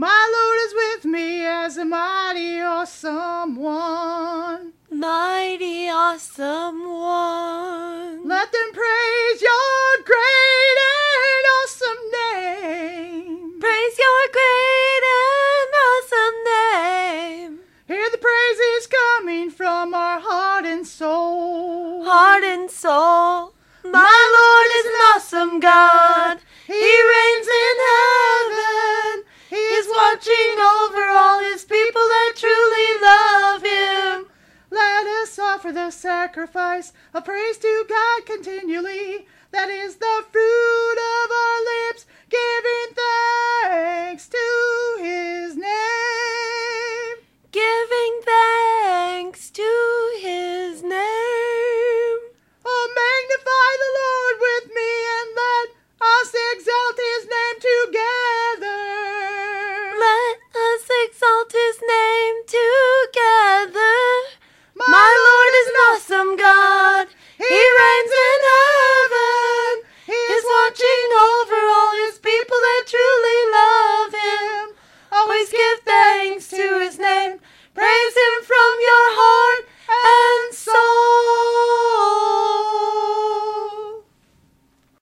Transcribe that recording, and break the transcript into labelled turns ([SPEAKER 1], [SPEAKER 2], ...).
[SPEAKER 1] My Lord is with me as a mighty awesome one.
[SPEAKER 2] Mighty awesome one.
[SPEAKER 1] Let them praise your great and awesome name.
[SPEAKER 2] Praise your great and awesome name.
[SPEAKER 1] Hear the praises coming from our heart and soul.
[SPEAKER 2] Heart and soul. My Lord is an awesome God. Watching over all his people that truly love him.
[SPEAKER 1] Let us offer the sacrifice of praise to God continually. That
[SPEAKER 2] Praise Him from your heart